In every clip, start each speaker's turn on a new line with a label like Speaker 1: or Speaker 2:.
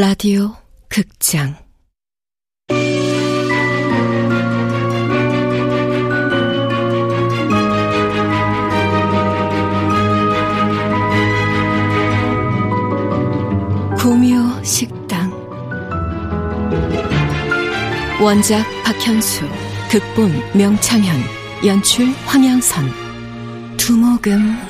Speaker 1: 라디오 극장. 구미호 식당. 원작 박현수 극본 명창현 연출 황양선. 두목음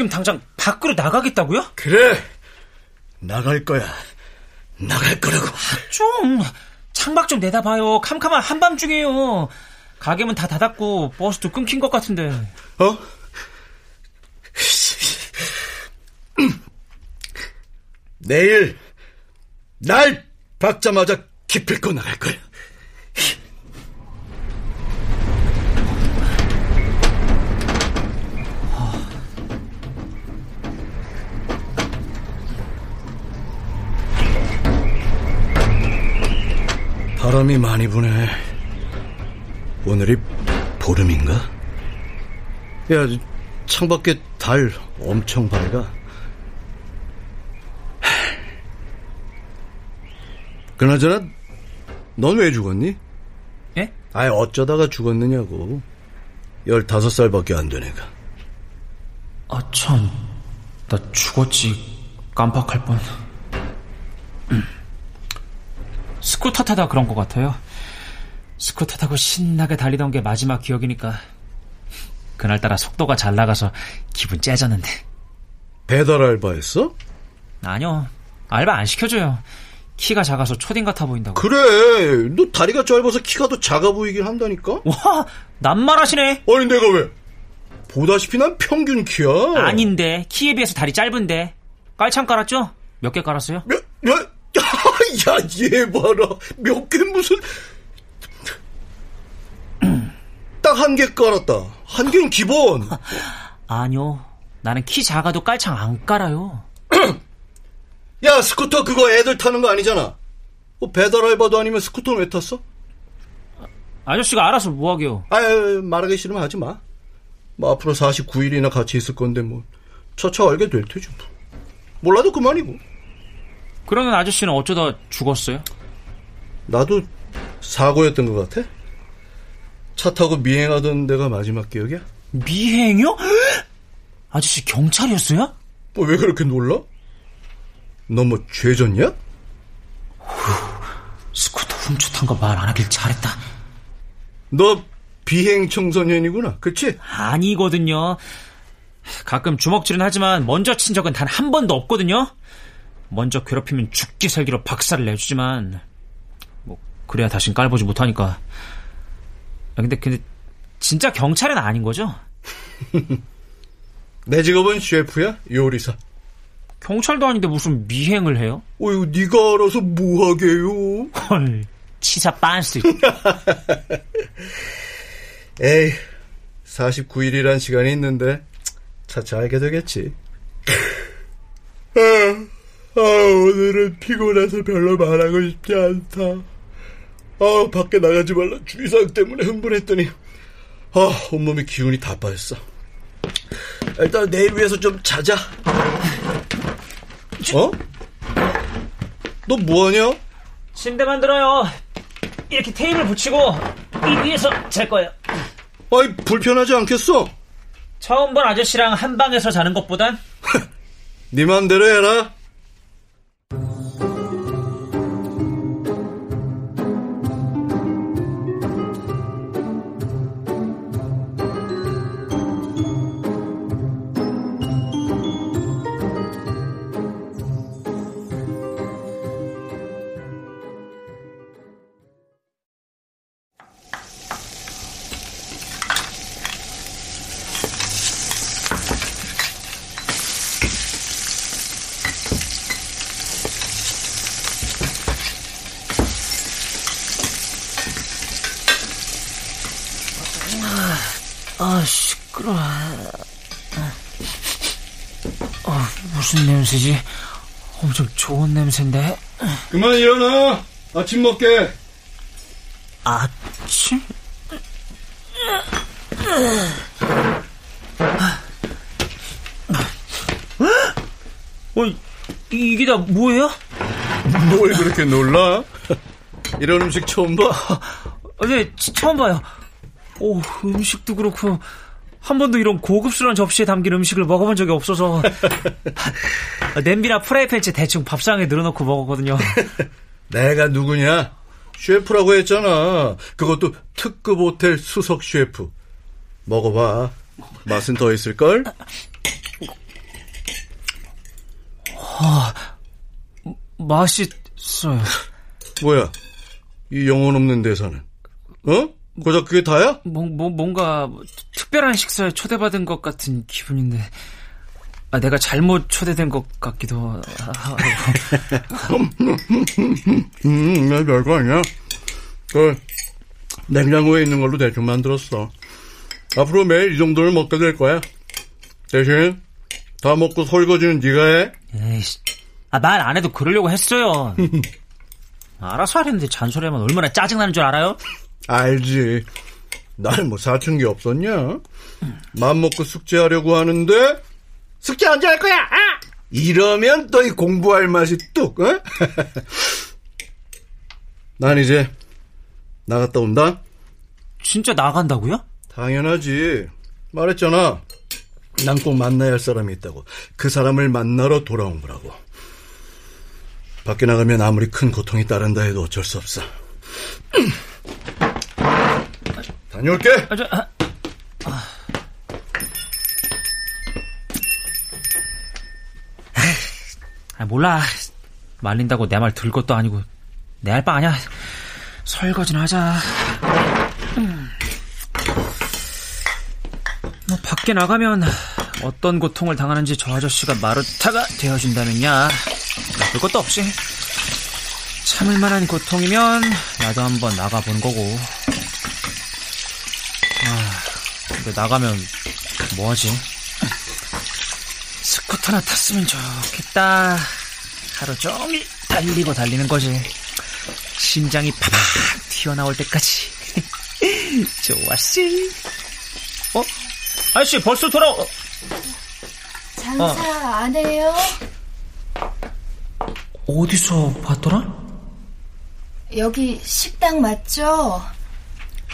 Speaker 2: 지금 당장 밖으로 나가겠다고요?
Speaker 3: 그래. 나갈 거야. 나갈 거라고.
Speaker 2: 아, 좀 창밖 좀 내다봐요. 캄캄한 한밤중이에요. 가게 문 다 닫았고 버스도 끊긴 것 같은데.
Speaker 3: 어? 내일 날 박자마자 기필코 나갈 거야. 바람이 많이 부네. 오늘이 보름인가? 야, 창밖에 달 엄청 밝아. 그나저나, 넌 왜 죽었니?
Speaker 2: 예?
Speaker 3: 아예 어쩌다가 죽었느냐고. 15살밖에 안 되니까.
Speaker 2: 아, 참. 나 죽었지. 깜빡할 뻔. 음. 스쿠터 타다 그런 것 같아요. 스쿠터 타고 신나게 달리던 게 마지막 기억이니까. 그날따라 속도가 잘 나가서 기분 째졌는데.
Speaker 3: 배달 알바했어?
Speaker 2: 아니요. 알바 안 시켜줘요. 키가 작아서 초딩 같아 보인다고.
Speaker 3: 그래. 너 다리가 짧아서 키가 더 작아 보이긴 한다니까?
Speaker 2: 와, 막말하시네.
Speaker 3: 아니, 내가 왜? 보다시피 난 평균 키야.
Speaker 2: 아닌데, 키에 비해서 다리 짧은데. 깔창 깔았죠? 몇 개 깔았어요?
Speaker 3: 몇, 몇, 야, 얘 봐라. 몇 개 무슨. 딱 한 개 깔았다. 한 개는 기본.
Speaker 2: 아니요. 나는 키 작아도 깔창 안 깔아요.
Speaker 3: 야, 스쿠터 그거 애들 타는 거 아니잖아. 뭐 배달 알바도 아니면 스쿠터 왜 탔어?
Speaker 2: 아저씨가 알아서 뭐 하게요?
Speaker 3: 아, 말하기 싫으면 하지 마. 뭐 앞으로 49일이나 같이 있을 건데 뭐 차차 알게 될 테지. 뭐. 몰라도 그만이고.
Speaker 2: 그러는 아저씨는 어쩌다 죽었어요?
Speaker 3: 나도 사고였던 것 같아. 차 타고 미행하던 데가 마지막 기억이야.
Speaker 2: 미행이요? 아저씨 경찰이었어요?
Speaker 3: 뭐 왜 그렇게 놀라? 너 뭐 죄졌냐?
Speaker 2: 스쿠터 훔쳐탄 거말 안 하길 잘했다.
Speaker 3: 너 비행 청소년이구나, 그치?
Speaker 2: 아니거든요. 가끔 주먹질은 하지만 먼저 친 적은 단 한 번도 없거든요. 먼저 괴롭히면 죽기 살기로 박살을 내주지만 뭐 그래야 다신 깔보지 못하니까. 아, 근데 근데 진짜 경찰은 아닌 거죠?
Speaker 3: 내 직업은 셰프야, 요리사.
Speaker 2: 경찰도 아닌데 무슨 미행을 해요?
Speaker 3: 어휴, 네가 알아서 뭐 하게요?
Speaker 2: 헐, 치사 빤스.
Speaker 3: 에이, 49일이란 시간이 있는데 차차 알게 되겠지. 아, 아, 오늘은 피곤해서 별로 말하고 싶지 않다. 아, 밖에 나가지 말라 주의사항 때문에 흥분했더니 아, 온몸에 기운이 다 빠졌어. 일단 내일 위해서 좀 자자. 어? 너 뭐하냐?
Speaker 2: 침대 만들어요. 이렇게 테이블 붙이고 이 위에서 잘 거예요.
Speaker 3: 아이, 불편하지 않겠어?
Speaker 2: 처음 본 아저씨랑 한 방에서 자는 것보단
Speaker 3: 네 맘대로 해라.
Speaker 2: 무슨 냄새지? 엄청 좋은 냄새인데.
Speaker 3: 그만 일어나. 아침 먹게.
Speaker 2: 아침? 어, 이게 다 뭐예요?
Speaker 3: 뭘 그렇게 놀라? 이런 음식 처음 봐?
Speaker 2: 아, 네, 처음 봐요. 오, 음식도 그렇고, 한 번도 이런 고급스러운 접시에 담긴 음식을 먹어본 적이 없어서, 냄비나 프라이팬째 대충 밥상에 늘어놓고 먹었거든요.
Speaker 3: 내가 누구냐? 셰프라고 했잖아. 그것도 특급 호텔 수석 셰프. 먹어봐. 맛은 더 있을걸?
Speaker 2: 아, 맛있어요.
Speaker 3: 뭐야? 이 영혼 없는 대사는. 어? 고작 그게 다야?
Speaker 2: 뭐, 뭐, 뭔가 특별한 식사에 초대받은 것 같은 기분인데, 아, 내가 잘못 초대된 것 같기도 하고.
Speaker 3: 음, 내 별거 아니야. 그, 냉장고에 있는 걸로 대충 만들었어. 앞으로 매일 이 정도를 먹게 될 거야. 대신, 다 먹고 설거지는 네가 해.
Speaker 2: 에이씨, 아, 말 안 해도 그러려고 했어요. 알아서 하려는데 잔소리하면 얼마나 짜증나는 줄 알아요?
Speaker 3: 알지. 나는 뭐 사춘기 없었냐? 맘 먹고 숙제하려고 하는데 숙제 언제 할 거야? 아! 이러면 또 이 공부할 맛이 뚝. 어? 난 이제 나갔다 온다.
Speaker 2: 진짜 나간다고요?
Speaker 3: 당연하지. 말했잖아. 난 꼭 만나야 할 사람이 있다고. 그 사람을 만나러 돌아온 거라고. 밖에 나가면 아무리 큰 고통이 따른다 해도 어쩔 수 없어. 다녀올게.
Speaker 2: 아, 저, 아, 아. 아, 몰라. 말린다고 내 말 들 것도 아니고 내 할 바 아니야. 설거지나 하자. 음. 뭐 밖에 나가면 어떤 고통을 당하는지 저 아저씨가 마루타가 되어준다면야 나쁠 것도 없지. 참을 만한 고통이면 나도 한번 나가보는 거고. 아, 근데 나가면 뭐하지? 스쿠터나 탔으면 좋겠다. 하루 종일 달리고 달리는 거지. 심장이 팍팍 튀어나올 때까지. 좋았어. 어? 아저씨 벌써 돌아. 어.
Speaker 4: 장사 어. 안 해요?
Speaker 2: 어디서 봤더라?
Speaker 4: 여기 식당 맞죠?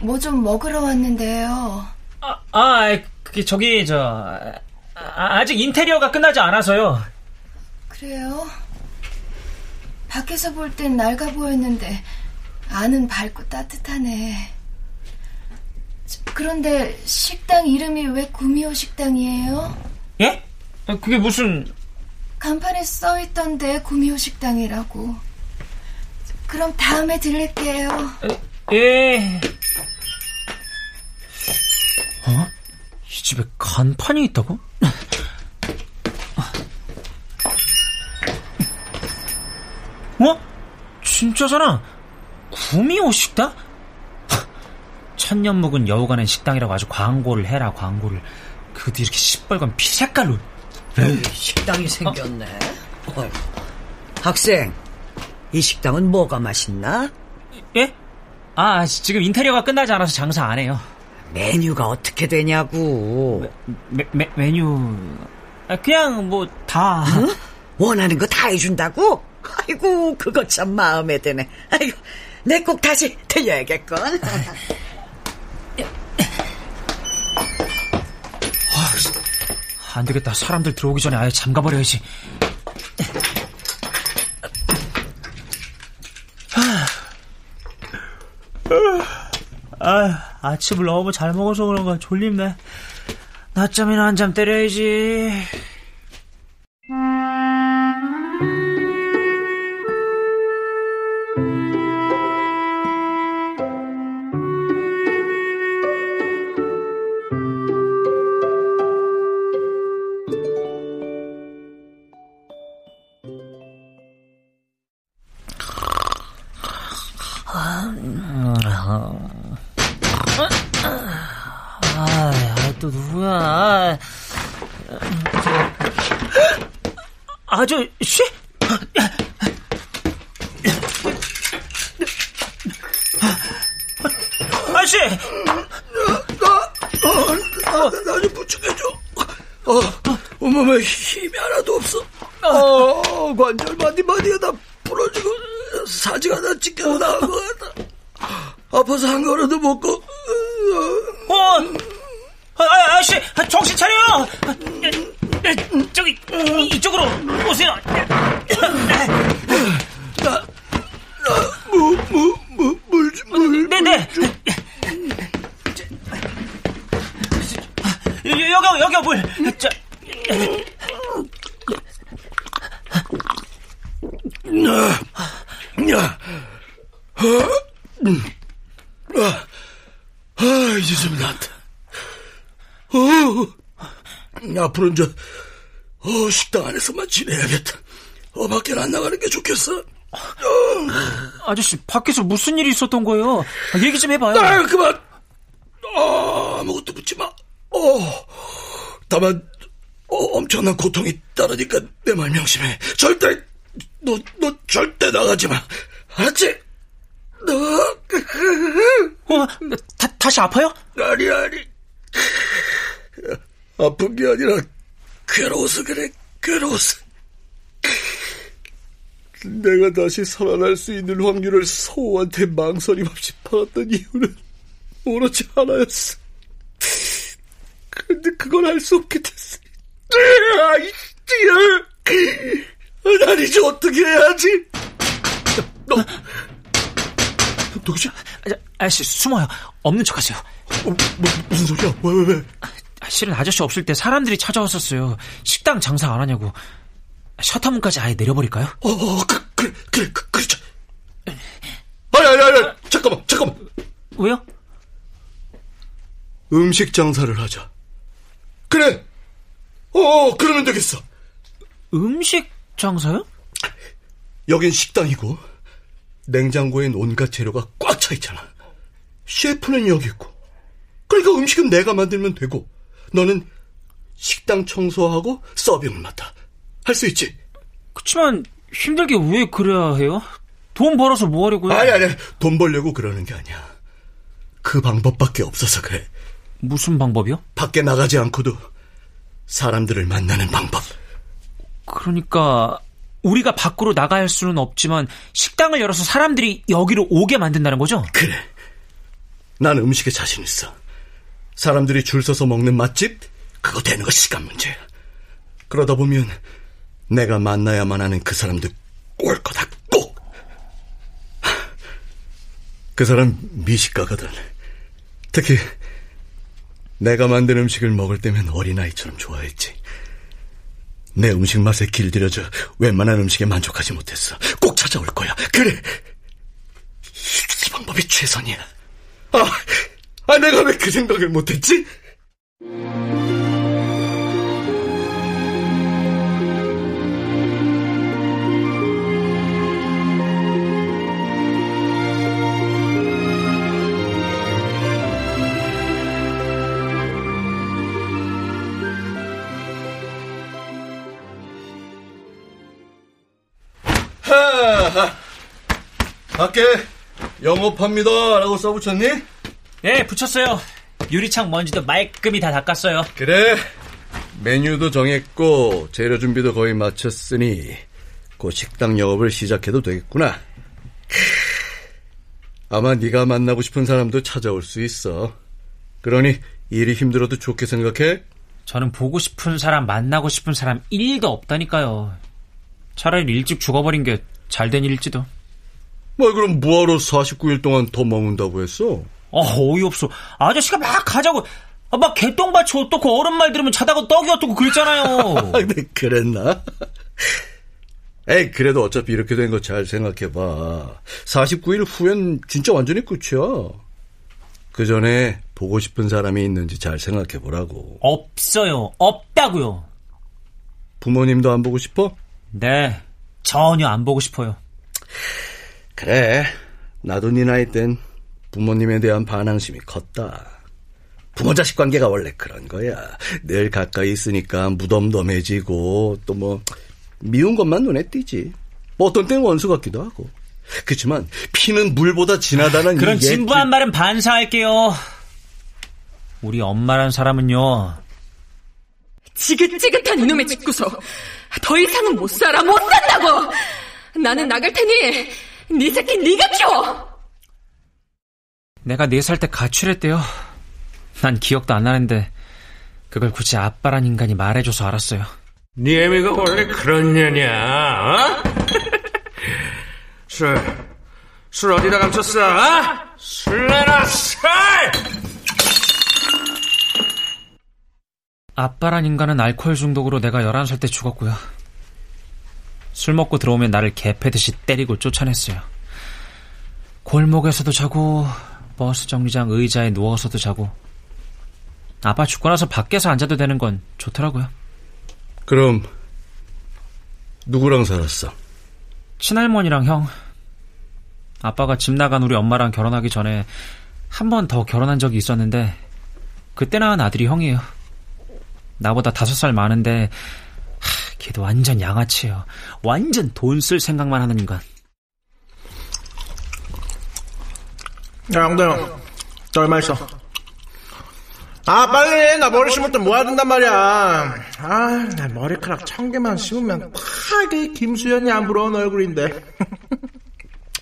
Speaker 4: 뭐 좀 먹으러 왔는데요.
Speaker 2: 아, 아, 그게 저기 저 아, 아직 인테리어가 끝나지 않아서요.
Speaker 4: 그래요? 밖에서 볼 땐 낡아 보였는데 안은 밝고 따뜻하네. 그런데 식당 이름이 왜 구미호 식당이에요?
Speaker 2: 예? 그게 무슨
Speaker 4: 간판에 써 있던데 구미호 식당이라고. 그럼 다음에 들릴게요.
Speaker 2: 예. 어? 이 집에 간판이 있다고? 어? 진짜잖아. 구미호 식당? 천년 묵은 여우가는 식당이라고 아주 광고를 해라 광고를. 그것도 이렇게 시뻘건 피 색깔로.
Speaker 5: 에이, 식당이 생겼네. 어? 학생, 이 식당은 뭐가 맛있나?
Speaker 2: 예? 아, 지금 인테리어가 끝나지 않아서 장사 안 해요.
Speaker 5: 메뉴가 어떻게 되냐고.
Speaker 2: 메, 메, 메뉴. 아, 그냥 뭐, 다.
Speaker 5: 응? 원하는 거 다 해준다고? 아이고, 그거 참 마음에 드네. 아이고, 내꼭 다시 들려야겠건.
Speaker 2: 아, 안 되겠다. 사람들 들어오기 전에 아예 잠가버려야지. 아, 아 침을 너무 잘 먹어서 그런가 졸립네. 낮잠이나 한 잠 때려야지. 또 누구야? 아저씨? 아저씨!
Speaker 3: 나좀 부축해줘. 어, 온몸에 힘이 하나도 없어. 어, 관절 마디마디가 다 부러지고 사지가 다 찢겨 나간 것 같아. 아파서 한 걸음도 못 걷고.
Speaker 2: 어, 아, 아, 아저씨, 정신 차려! 저기, 이쪽으로 오세요.
Speaker 3: 무, 무, 무, 물, 좀, 물.
Speaker 2: 네네. 여기, 여기, 물. 자,
Speaker 3: 야, 아, 음. 아, 아, 이제 좀 낫다. 어, 앞으로는 저, 어, 식당 안에서만 지내야겠다. 어, 밖에 안 나가는 게 좋겠어.
Speaker 2: 아저씨, 밖에서 무슨 일이 있었던 거예요? 얘기 좀 해봐요.
Speaker 3: 아, 그만! 아, 아무것도 묻지 마. 어, 다만, 어, 엄청난 고통이 따르니까 내 말 명심해. 절대, 너, 너 절대 나가지 마. 알았지? 너,
Speaker 2: 어, 다, 다시 아파요?
Speaker 3: 아니, 아니. 아픈 게 아니라, 괴로워서 그래, 괴로워서. 내가 다시 살아날 수 있는 확률을 소우한테 망설임 없이 팔았던 이유는 오로지 하나였어. 근데 그걸 알 수 없게 됐어. 아이, 찌야! 난 이제 어떻게 해야지? 너, 너 누구지?
Speaker 2: 아, 아저씨, 숨어요. 없는 척 하세요.
Speaker 3: 어, 뭐, 무슨 소리야? 왜, 왜, 왜?
Speaker 2: 아, 실은 아저씨 없을 때 사람들이 찾아왔었어요. 식당 장사 안 하냐고. 셔터문까지 아예 내려버릴까요?
Speaker 3: 어, 어, 그, 그래, 그래, 그, 그렇죠. 아니, 아니, 아니, 잠깐만, 잠깐만.
Speaker 2: 왜요?
Speaker 3: 음식 장사를 하자. 그래! 어, 어, 그러면 되겠어.
Speaker 2: 음식 장사요?
Speaker 3: 여긴 식당이고, 냉장고엔 온갖 재료가 꽉 차 있잖아. 셰프는 여기 있고. 그러니까 음식은 내가 만들면 되고, 너는 식당 청소하고 서빙을 맡아. 할 수 있지?
Speaker 2: 그치만 힘들게 왜 그래야 해요? 돈 벌어서 뭐 하려고요?
Speaker 3: 아니, 아니, 돈 벌려고 그러는 게 아니야. 그 방법밖에 없어서 그래.
Speaker 2: 무슨 방법이요?
Speaker 3: 밖에 나가지 않고도 사람들을 만나는 방법.
Speaker 2: 그러니까 우리가 밖으로 나갈 수는 없지만 식당을 열어서 사람들이 여기로 오게 만든다는 거죠?
Speaker 3: 그래. 난 음식에 자신 있어. 사람들이 줄 서서 먹는 맛집? 그거 되는 거 시간 문제야. 그러다 보면 내가 만나야만 하는 그 사람들 올 거다, 꼭! 그 사람 미식가거든. 특히 내가 만든 음식을 먹을 때면 어린아이처럼 좋아했지. 내 음식 맛에 길들여져 웬만한 음식에 만족하지 못했어. 꼭 찾아올 거야. 그래! 이 방법이 최선이야. 아, 아 내가 왜 그 생각을 못했지? 밖에 영업합니다. 라고 써붙였니?
Speaker 2: 네, 붙였어요. 유리창 먼지도 말끔히 다 닦았어요.
Speaker 3: 그래. 메뉴도 정했고 재료 준비도 거의 마쳤으니 곧 식당 영업을 시작해도 되겠구나. 아마 네가 만나고 싶은 사람도 찾아올 수 있어. 그러니 일이 힘들어도 좋게 생각해.
Speaker 2: 저는 보고 싶은 사람, 만나고 싶은 사람 1도 없다니까요. 차라리 일찍 죽어버린 게 잘 된 일일지도.
Speaker 3: 뭐 그럼 뭐하러 49일 동안 더 머문다고 했어?
Speaker 2: 어, 어이없어. 아저씨가 막 가자고, 아, 막 개똥밭이 어떻고 어른 말 들으면 자다가 떡이 어떻고 그랬잖아요.
Speaker 3: 네, 그랬나? 에이, 그래도 어차피 이렇게 된 거 잘 생각해봐. 49일 후엔 진짜 완전히 끝이야. 그 전에 보고 싶은 사람이 있는지 잘 생각해보라고.
Speaker 2: 없어요. 없다고요.
Speaker 3: 부모님도 안 보고 싶어?
Speaker 2: 네. 전혀 안 보고 싶어요.
Speaker 3: 그래. 나도 네 나이 땐 부모님에 대한 반항심이 컸다. 부모 자식 관계가 원래 그런 거야. 늘 가까이 있으니까 무덤덤해지고 또 뭐 미운 것만 눈에 띄지. 뭐 어떤 때는 원수 같기도 하고. 그렇지만 피는 물보다 진하다는
Speaker 2: 그런
Speaker 3: 이
Speaker 2: 진부한 말은 반사할게요. 우리 엄마란 사람은요.
Speaker 6: 지긋지긋한 이놈의 집구석. 더 이상은 못 살아, 못 산다고! 나는 나갈 테니, 네 새끼 네가 키워!
Speaker 2: 내가 네 살 때 가출했대요. 난 기억도 안 나는데 그걸 굳이 아빠란 인간이 말해줘서 알았어요.
Speaker 7: 네 애미가 원래 그런 년이야, 어? 술, 술 어디다 감췄어, 어? 술 내놔, 술!
Speaker 2: 아빠란 인간은 알코올 중독으로 내가 11살 때 죽었고요. 술 먹고 들어오면 나를 개패듯이 때리고 쫓아냈어요. 골목에서도 자고 버스 정류장 의자에 누워서도 자고 아빠 죽고 나서 밖에서 앉아도 되는 건 좋더라고요.
Speaker 3: 그럼 누구랑 살았어?
Speaker 2: 친할머니랑 형. 아빠가 집 나간 우리 엄마랑 결혼하기 전에 한 번 더 결혼한 적이 있었는데 그때 낳은 아들이 형이에요. 나보다 다섯 살 많은데 하, 걔도 완전 양아치예요. 완전 돈 쓸 생각만 하는 인간.
Speaker 8: 야, 양대형. 너 얼마 있어? 아, 빨리 해. 나 머리 심을 때 모아야 된단 말이야. 아, 나 머리카락 천 개만 심으면 파게 김수현이 안 부러운 얼굴인데.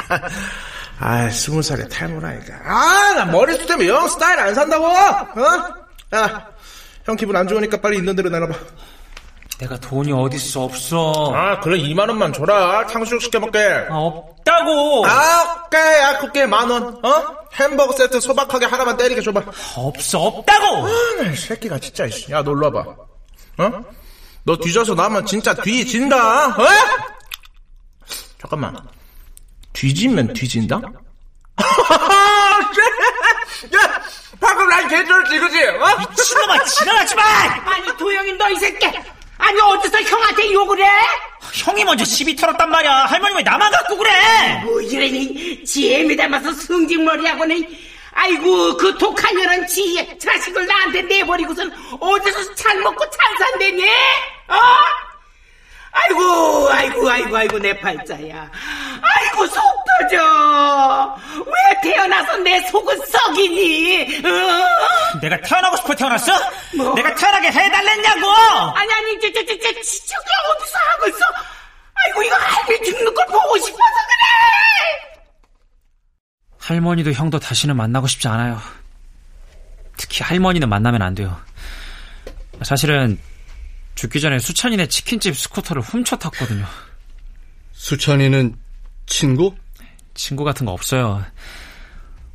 Speaker 8: 아, 스무 살에 탈모라니까. 아, 나 머리숱 때문에 영 스타일 안 산다고! 어? 야, 형 기분 안 좋으니까 빨리 있는 대로 내놔봐.
Speaker 2: 내가 돈이 어딨어 없어.
Speaker 8: 아, 그래, 2만원만 줘라. 탕수육 시켜먹게.
Speaker 2: 아, 없다고.
Speaker 8: 아, 오케이. 야, 그게 만원. 어? 햄버거 세트 소박하게 하나만 때리게 줘봐.
Speaker 2: 없어 없다고.
Speaker 8: 아, 이 새끼가 진짜, 이씨. 야, 놀러 와봐. 어? 너 뒤져서 나면 진짜 뒤진다. 어? 잠깐만. 뒤지면 뒤진다? 야, 방금 난 개쩔지, 그지? 어?
Speaker 2: 미친놈아 지랄하지 마.
Speaker 9: 아니 도영이 너 이 새끼 아니 어디서 형한테 욕을 해?
Speaker 2: 형이 먼저 시비 털었단 말이야. 할머니 왜 나만 갖고 그래?
Speaker 9: 뭐 이러니 지혜미 닮아서 승질머리하고는 아이고 그 독한 년은 지 자식을 나한테 내버리고선 어디서 잘 먹고 잘 산대니? 어? 아이고 아이고 아이고 아이고 내 팔자야 아이고 속 터져 왜 태어나서 내 속은 썩이니 어?
Speaker 2: 내가 태어나고 싶어 태어났어?
Speaker 9: 뭐?
Speaker 2: 내가 태어나게 해달랬냐고!
Speaker 9: 아니 아니 저 저 저 저 지척이 어디서 하고 있어 아이고 이거 할머니 죽는 걸 보고 싶어서 그래
Speaker 2: 할머니도 형도 다시는 만나고 싶지 않아요. 특히 할머니는 만나면 안 돼요. 사실은 죽기 전에 수찬이네 치킨집 스쿠터를 훔쳐 탔거든요.
Speaker 3: 수찬이는 친구?
Speaker 2: 친구 같은 거 없어요.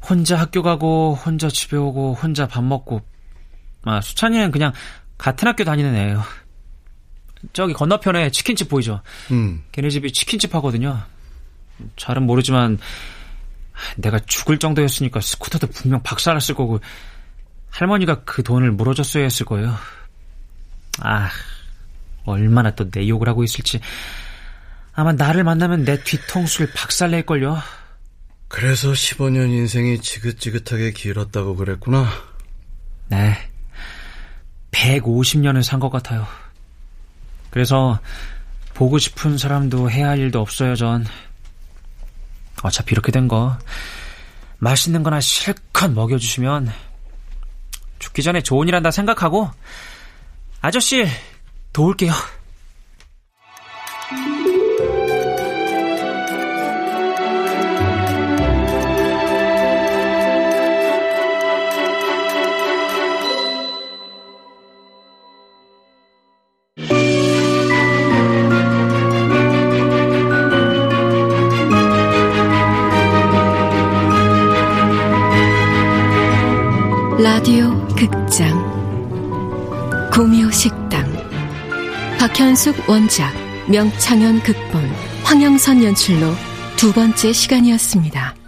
Speaker 2: 혼자 학교 가고, 혼자 집에 오고, 혼자 밥 먹고. 아, 수찬이는 그냥 같은 학교 다니는 애예요. 저기 건너편에 치킨집 보이죠?
Speaker 3: 음.
Speaker 2: 걔네 집이 치킨집 하거든요. 잘은 모르지만 내가 죽을 정도였으니까 스쿠터도 분명 박살났을 거고 할머니가 그 돈을 물어줬어야 했을 거예요. 아, 얼마나 또 내 욕을 하고 있을지. 아마 나를 만나면 내 뒤통수를 박살낼걸요.
Speaker 3: 그래서 15년 인생이 지긋지긋하게 길었다고 그랬구나.
Speaker 2: 네. 150년을 산 것 같아요. 그래서 보고 싶은 사람도 해야 할 일도 없어요, 전. 어차피 이렇게 된 거. 맛있는 거나 실컷 먹여주시면 죽기 전에 좋은 일 한다 생각하고 아저씨 도울게요.
Speaker 1: 라디오 극장 구묘식당 박현숙 원작 명창현 극본 황영선 연출로 두 번째 시간이었습니다.